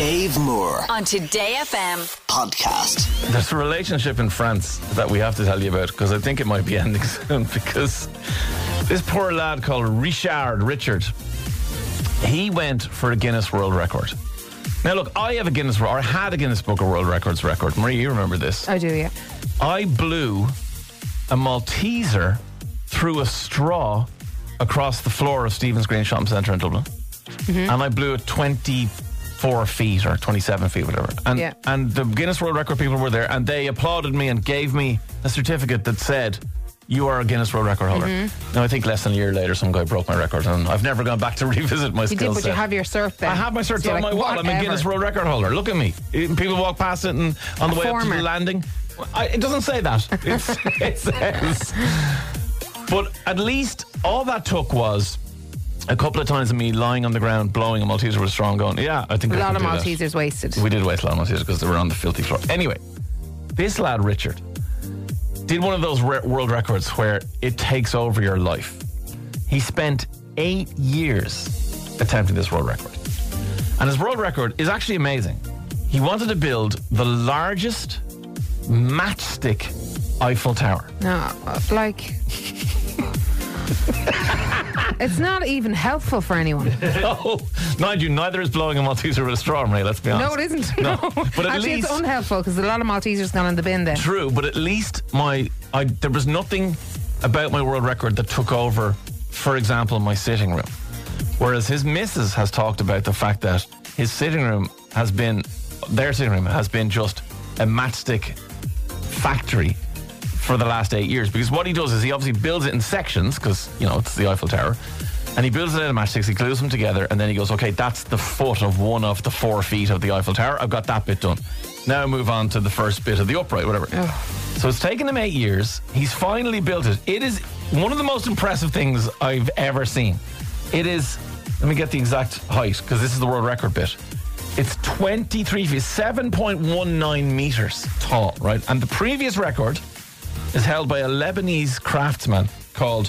Dave Moore on Today FM. podcast. There's a relationship in France that we have to tell you about because I think it might be ending soon. Because this poor lad called Richard Richard, he went for a Guinness World Record. Now, look, I have a Guinness, or I had a Guinness Book of World Records record. Marie, you remember this? I do, yeah. I blew a Malteser through a straw across the floor of Stephen's Green Shopping Centre in Dublin. Mm-hmm. And I blew it 24 feet or 27 feet, whatever. And, Yeah. and the Guinness World Record people were there and they applauded me and gave me a certificate that said, you are a Guinness World Record holder. Mm-hmm. Now, I think less than a year later, some guy broke my record, and I've never gone back to revisit my You did, but you have your cert then. I have my cert So on my like, wall. I'm a. Guinness World Record holder. Look at me. People walk past it and on the A way up to the landing. I, it doesn't say that. It says. But at least all that took was a couple of times of me lying on the ground, blowing a Malteser with a straw and going, yeah, I think A I lot of do that." Maltesers wasted. We did waste a lot of Maltesers because they were on the filthy floor. Anyway, this lad, Richard, did one of those re- world records where it takes over your life. He spent eight years attempting this world record. And his world record is actually amazing. He wanted to build the largest matchstick Eiffel Tower. No, uh, like. it's not even helpful for anyone. no, mind you, neither is blowing a Malteser with a straw, Ray, let's be honest. No, it isn't. No, but at Actually, least- it's unhelpful because a lot of Maltesers gone in the bin there. True, but at least my I there was nothing about my world record that took over, for example, my sitting room. Whereas his missus has talked about the fact that his sitting room has been their sitting room has been just a matchstick factory for the last eight years. Because what he does is he obviously builds it in sections, because you know it's the Eiffel Tower. And he builds it out of matchsticks, he glues them together, and then he goes, okay, that's the foot of one of the four feet of the Eiffel Tower. I've got that bit done. Now move on to the first bit of the upright, whatever. So it's taken him eight years. He's finally built it. It is one of the most impressive things I've ever seen. It is, let me get the exact height, because this is the world record bit. It's 23 feet, 7.19 meters tall, right? And the previous record is held by a Lebanese craftsman called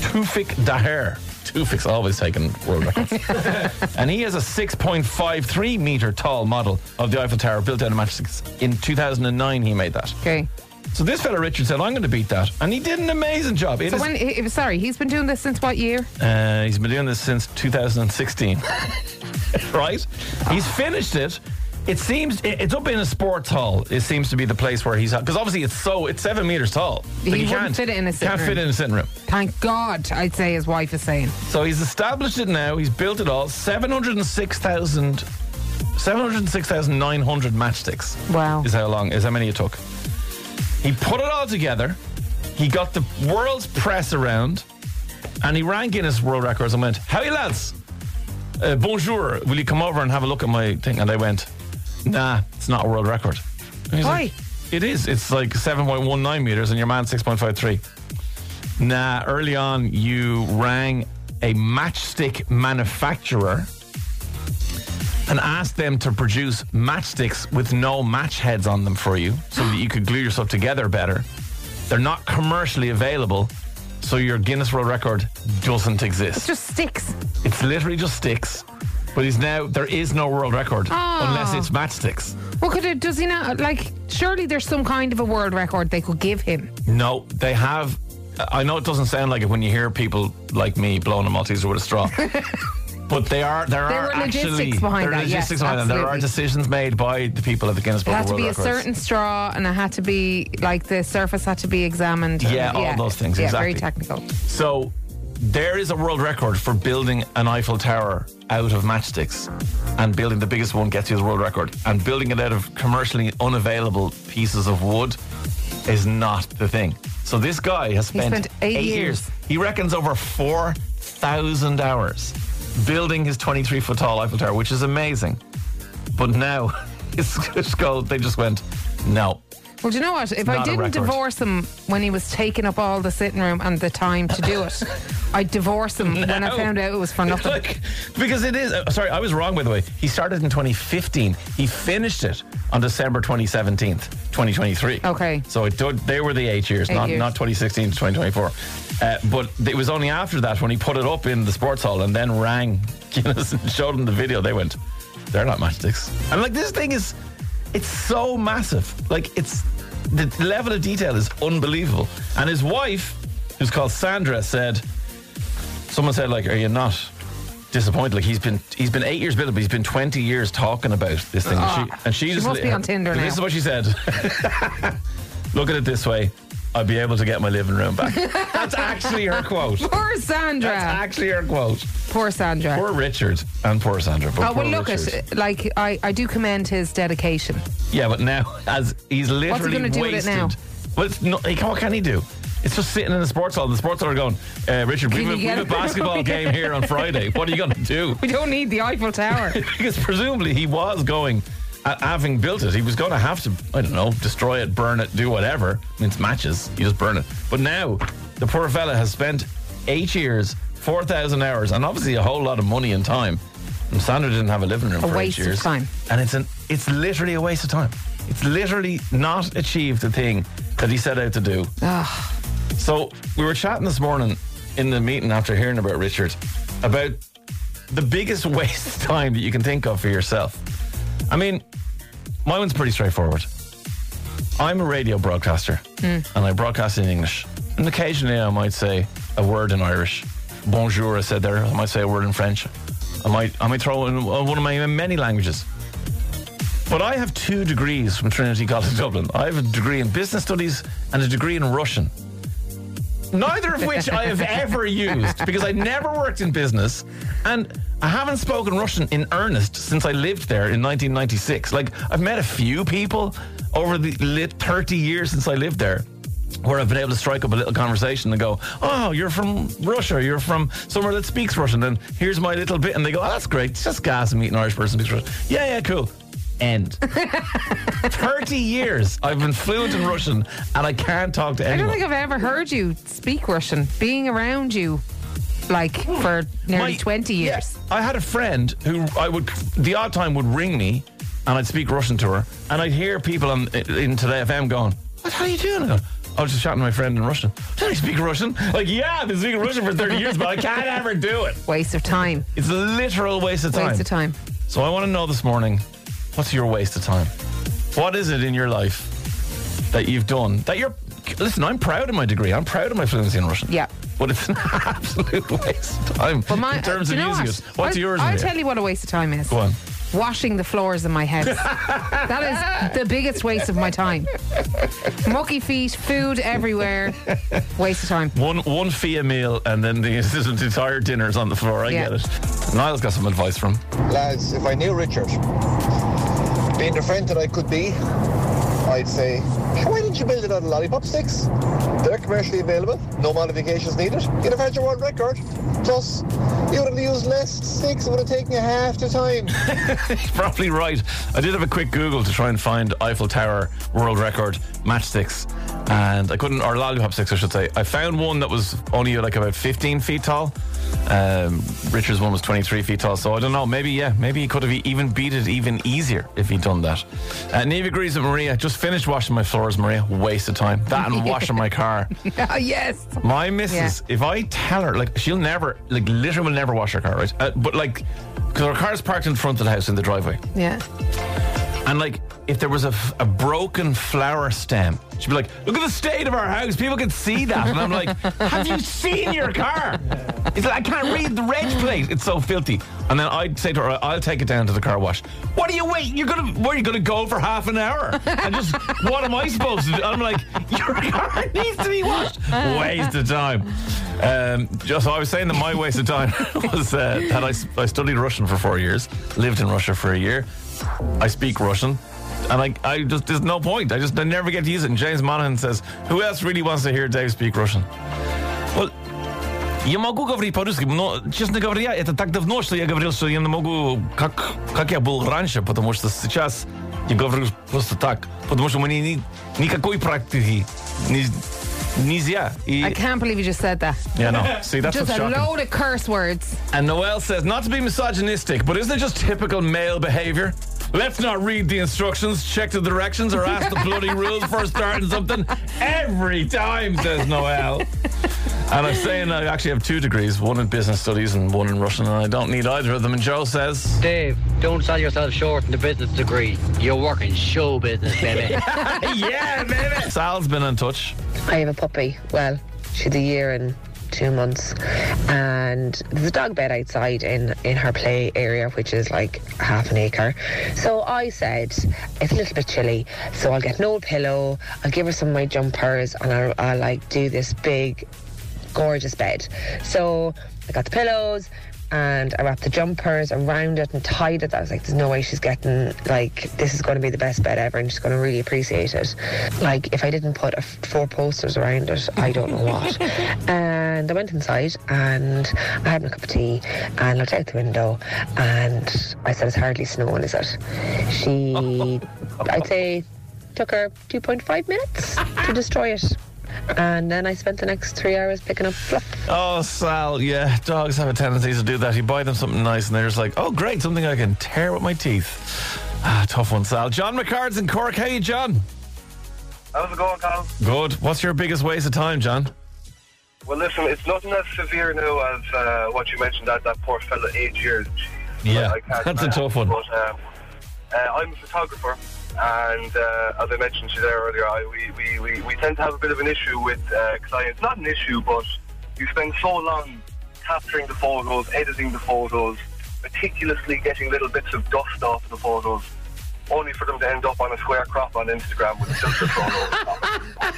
Tufik Daher. Tufik's always taking world records. and he has a 6.53 meter tall model of the Eiffel Tower built out of matchsticks. In 2009, he made that. Okay. So this fella Richard said, I'm going to beat that. And he did an amazing job. It So is- when, he- sorry, he's been doing this since what year? uh, he's been doing this since 2016. right? He's finished it. It seems it- it's up in a sports hall. It seems to be the place where he's because obviously it's so it's seven meters tall. He can't fit it in a sitting Can't room. it in a sitting room. Thank God, I'd say his wife is saying. So he's established it now. He's built it all. 706,000 706,900 matchsticks. Wow. Is how long, is how many it took. He put it all together. He got the world's press around and he rang Guinness World Records and went, Howdy lads, uh, bonjour, will you come over and have a look at my thing? And they went, Nah, it's not a world record. And he's Why? like, it is. It's like 7.19 meters and your man 6.53. Nah, early on you rang a matchstick manufacturer and asked them to produce matchsticks with no match heads on them for you so that you could glue yourself together better. They're not commercially available, so your Guinness World Record doesn't exist. It's just sticks. It's literally just sticks. But he's now there is no world record Oh. unless it's matchsticks. Well, could it, does he not, like, surely there's some kind of a world record they could give him. No, they have. I know it doesn't sound like it when you hear people like me blowing a Malteser with a straw. But they are there There are actually logistics behind there are that, yes, behind that. There are decisions made by the people at the Guinness Book. It had to be a certain straw and it had to be, like, the surface had to be examined. and- Yeah, all those things, Yeah, exactly. very technical. So there is a world record for building an Eiffel Tower out of matchsticks, and building the biggest one gets you the world record. And building it out of commercially unavailable pieces of wood is not the thing. So this guy has spent, spent eight years. He reckons over four thousand hours building his twenty-three foot tall Eiffel Tower, which is amazing. But now, his skull, they just went, no. Well, do you know what? If I didn't divorce him when he was taking up all the sitting room and the time to do it, I'd divorce him when I found out it was for nothing. Like, because it is. uh, sorry, I was wrong, by the way. He started in 2015. He finished it on December 2017, 2023. Okay. So it did, they were the eight years, Eight not, years. not 2016 to 2024. Uh, but it was only after that when he put it up in the sports hall and then rang Guinness and showed them the video. They went, they're not matchsticks. And like this thing is, it's so massive. Like it's the level of detail is unbelievable. And his wife, who's called Sandra, said, someone said like, "Are you not?" Disappointed, like he's been he's been eight years building, but he's been twenty years talking about this thing, and she, ah, and she, She just must be on Tinder now. This is what she said. Look at it this way: I'll be able to get my living room back. That's actually her quote. Poor Sandra. That's actually her quote. poor Sandra. Poor Richard and poor Sandra. But Oh, well, look Richard. at like I, I do commend his dedication. Yeah, but now as he's literally What's gonna do with it now? Well, it's no, like, what can he do? It's just sitting in the sports hall. The sports hall are going, uh, Richard, we have, a, we have a basketball game here on Friday. What are you going to do? We don't need the Eiffel Tower. because presumably he was going, uh, having built it, he was going to have to, I don't know, destroy it, burn it, do whatever. I mean, it's matches. You just burn it. But now, the poor fella has spent eight years, 4,000 hours, and obviously a whole lot of money and time. And Sandra didn't have a living room A for waste eight of years. time. And it's an it's literally a waste of time. It's literally not achieved the thing that he set out to do. So we were chatting this morning in the meeting after hearing about Richard about the biggest waste of time that you can think of for yourself. I mean, my one's pretty straightforward. I'm a radio broadcaster hmm. and I broadcast in English. And occasionally I might say a word in Irish. Bonjour, I said there. I might say a word in French. I might, I might throw in one of my many languages. But I have two degrees from Trinity College Dublin. I have a degree in business studies and a degree in Russian. Neither of which I have ever used because I never worked in business and I haven't spoken Russian in earnest since I lived there in 1996. Like, I've met a few people over the lit 30 years since I lived there where I've been able to strike up a little conversation and go, Oh, you're from Russia, you're from somewhere that speaks Russian, and here's my little bit. And they go, Oh, that's great. It's just gas and meet an Irish person speaks Russian. Yeah, yeah, cool. End. 30 years I've been fluent in Russian and I can't talk to anyone. I don't think I've ever heard you speak Russian. Being around you, like for nearly My- twenty yeah, years. I had a friend who I would, the odd time would ring me and I'd speak Russian to her and I'd hear people on in Today FM going, What are you doing? I I was just chatting to my friend in Russian. Did you speak Russian? Like, yeah, I've been speaking Russian for 30 years, but I can't ever do it. Waste of time. It's a literal waste of time. Waste of time. So I want to know this morning, what's your waste of time? What is it in your life that you've done that you're? Listen, I'm proud of my degree. I'm proud of my fluency in Russian. Yeah. But it's an absolute waste of time But my, in uh, terms do of you using what? it. What's I'll, yours? I'll Maria? tell you what a waste of time is. Go on. Washing the floors in my house. that is the biggest waste of my time. Mucky feet, food everywhere. Waste of time. One one fee a meal and then the, the entire dinner's on the floor. I Yeah. get it. Niall's got some advice from. Lads, if I knew Richard, being the friend that I could be, I'd say, why didn't you build it out of lollipop sticks? They're commercially available, no modifications needed. You'd have had your world record. Plus, you would have used less sticks, it would have taken you half the time. Probably right. I did have a quick Google to try and find Eiffel Tower world record matchsticks, and I couldn't, or lollipop sticks, I should say. I found one that was only like about 15 feet tall. Um, Richard's one was 23 feet tall, so I don't know. Maybe, yeah, maybe he could have even beat it even easier if he'd done that. Uh, Neve agrees with Maria. Just finished washing my floors, Maria. Waste of time. That and washing my car. Oh, yes. My missus, if I tell her, like, she'll never, like, literally will never wash her car, right? Uh, but, like, because her car's parked in front of the house in the driveway. Yeah. And, like, if there was a broken flower stem, she'd be like, look at the state of our house. People can see that. And I'm like, have you seen your car? It's like, I can't read the reg plate. It's so filthy. And then I'd say to her, I'll take it down to the car wash. What are you waiting? You're to, where are you to go for half an hour? And just, what am I supposed to do? I'm like, your car needs to be washed. Waste of time. Um, just, I was saying that my waste of time was uh, that I studied Russian for four years, lived in Russia for a year. I speak Russian. And I, I just, there's no point. I just, I never get to use it. And James Monaghan says, who else really wants to hear Dave speak Russian? Well, я могу говорить по-русски, но, честно говоря, это так давно, что я говорил, что я не могу, как, как я был раньше, потому что сейчас я говорю просто так, потому что мне ни, никакой практики не- нельзя. И, I can't believe you just said that. yeah, no. See, that's Just what's a shocking. load of curse words. And Noel says, not to be misogynistic, but isn't it just typical male behavior? Let's not read the instructions, check the directions, or ask the bloody rules before starting something. Every time, says Noel. And I'm saying I actually have two degrees, one in business studies and one in Russian, and I don't need either of them. And Joe says, Dave, don't sell yourself short in the business degree. You're working show business, baby. "Yeah, baby." Sal's been in touch. I have a puppy. Well, she's a year and two months, and there's a dog bed outside in in her play area, which is like half an acre. So I said it's a little bit chilly, so I'll get an old pillow. I'll give her some of my jumpers, and I'll, I'll like do this big, gorgeous bed. So I got the pillows. And I wrapped the jumpers around it and tied it. I was like, there's no way she's getting, like, this is going to be the best bed ever and she's going to really appreciate it. Like, if I didn't put a f- four posters around it, I don't know what. and I went inside and I had my cup of tea and looked out the window and I said, it's hardly snowing, is it? She, I'd say, took her 2.5 minutes to destroy it. And then I spent the next three hours picking up fluff. Oh, Sal, yeah, dogs have a tendency to do that. You buy them something nice and they're just like, oh, great, something I can tear with my teeth. Ah, tough one, Sal. John McCard's in Cork. Hey, John. How's it going, Colin? Good. What's your biggest waste of time, John? Well, listen, it's nothing as severe now as uh, what you mentioned, that, that poor fella, eight years. Yeah, I can't that's a tough one. But, um, uh, I'm a photographer, and uh, as I mentioned to you there earlier, I, we, we, we, we tend to have a bit of an issue with uh, clients. Not an issue, but you spend so long capturing the photos, editing the photos, meticulously getting little bits of dust off the photos, only for them to end up on a square crop on Instagram with a filter thrown over the top.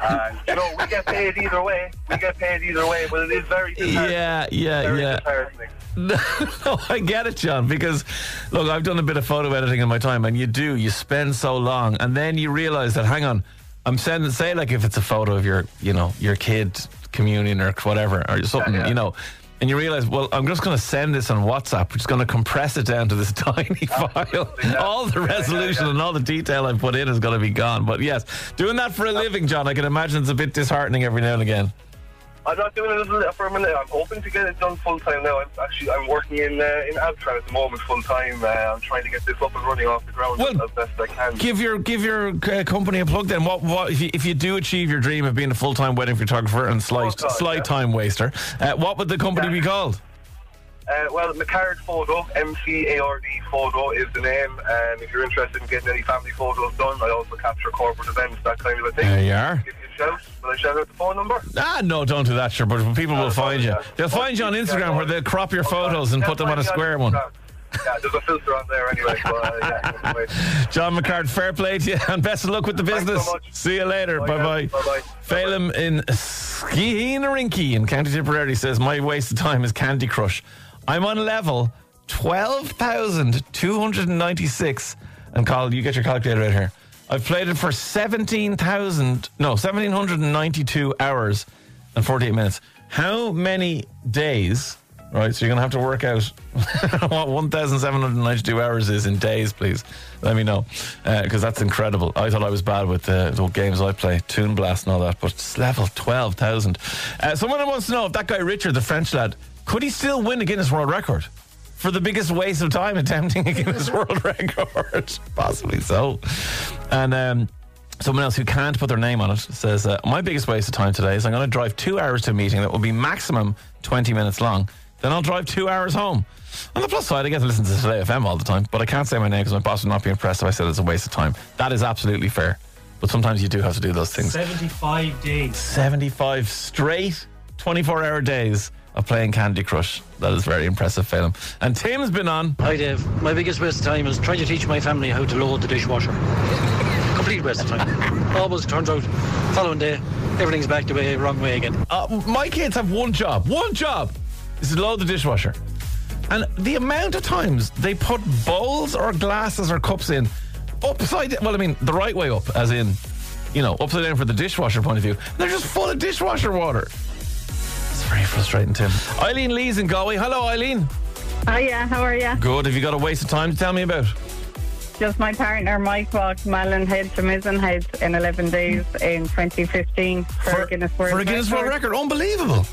And, you know, we get paid either way. We get paid either way, but it is very. Yeah, yeah, very yeah. disheartening. no, I get it, John, because look, I've done a bit of photo editing in my time, and you do, you spend so long, and then you realize that, hang on, I'm sending, say, like if it's a photo of your, you know, your kid communion or whatever, or something, yeah. you know, and you realize, well, I'm just going to send this on WhatsApp, which is going to compress it down to this tiny file. yeah. All the Yeah, yeah, resolution yeah. and all the detail I put in is going to be gone. But yes, doing that for a living, John, I can imagine it's a bit disheartening every now and again. I'm not doing it as a- for a minute. I'm hoping to get it done full time now. I'm actually I'm working in uh, in Abtran at the moment full time. Uh, I'm trying to get this up and running off the ground Well, as best I can. Give your give your uh, company a plug then. What what if you, if you do achieve your dream of being a full time wedding photographer and slight Oh, God, slight yeah. time waster? Uh, what would the company Yeah. be called? Uh, well, McCard Photo, M C A R D Photo is the name. And if you're interested in getting any family photos done, I also capture corporate events, that kind of a thing. There you are. A shout. Will I shout out the phone number? Ah, no, don't do that, sure. But people will find you. They'll find you on Instagram where they'll crop your photos and put them on a square one. Yeah, there's a filter on there anyway. So, uh, yeah, anyway. John McCard, fair play to you, and best of luck with the Thanks so business. See you later. Bye, Bye bye. Phelim in Skeheenarinky in County Tipperary says, My waste of time is Candy Crush. I'm on level 12,296. And Carl, you get your calculator right here. I've played it for 17,000, no, 1,792 hours and 48 minutes. How many days, right? So you're going to have to work out what 1,792 hours is in days, please. Let me know. Because that's incredible. I thought I was bad with the, the games I play, Toon Blast and all that, but it's level 12,000. Uh, someone wants to know if that guy Richard, the French lad, could he still win a Guinness World Record? For the biggest waste of time attempting a Guinness World Record. Possibly so. And um, someone else who can't put their name on it says, uh, My biggest waste of time today is I'm going to drive two hours to a meeting that will be maximum 20 minutes long. Then I'll drive two hours home. On the plus side, I get to listen to Today FM all the time, but I can't say my name because my boss would not be impressed if I said it's a waste of time. That is absolutely fair. But sometimes you do have to do those things. 75 days. 75 straight 24 hour days of playing Candy Crush. That is very impressive, Phelim. And Tim's been on. Hi, Dave. My biggest waste of time is trying to teach my family how to load the dishwasher. Complete waste of time. Always turns out, following day, everything's back the way, wrong way again. Uh, my kids have one job. One job is to load the dishwasher. And the amount of times they put bowls or glasses or cups in upside down, well, I mean, the right way up, as in, you know, upside down for the dishwasher point of view. They're just full of dishwasher water. It's very frustrating, Tim. Eileen Lee's in Galway. Hello, Eileen. Oh yeah, how are you? Good. Have you got a waste of time to tell me about? Just my partner Mike walked Malin Head to Mizen Head in 11 days in 2015 for, a Guinness World for a Guinness World Record. Unbelievable.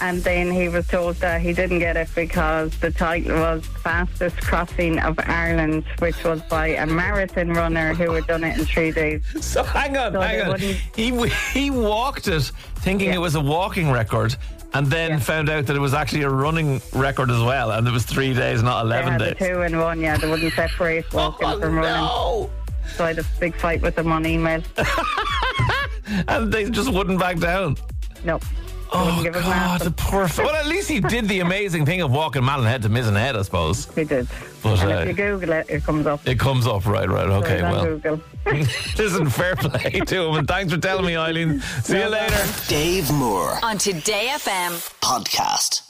And then he was told that he didn't get it because the title was Fastest Crossing of Ireland, which was by a marathon runner who had done it in three days. So hang on, So hang on. wouldn't- He he walked it thinking Yeah. it was a walking record, and then Yeah. found out that it was actually a running record as well, and it was three days, not eleven days. two and one, yeah. They wouldn't separate oh, walking Oh, from running. no! So I had a big fight with them on email. And they just wouldn't back down. No. They Oh give God, the answer. poor. F- well, at least he did the amazing thing of walking Malin head to Mizen Head, I suppose. He did. But, and uh, if you Google it, it comes up. It comes up, right, right, okay, it's on well. Google. Listen, fair play to him, and thanks for telling me, Eileen. See you later. Dave Moore on Today FM. podcast.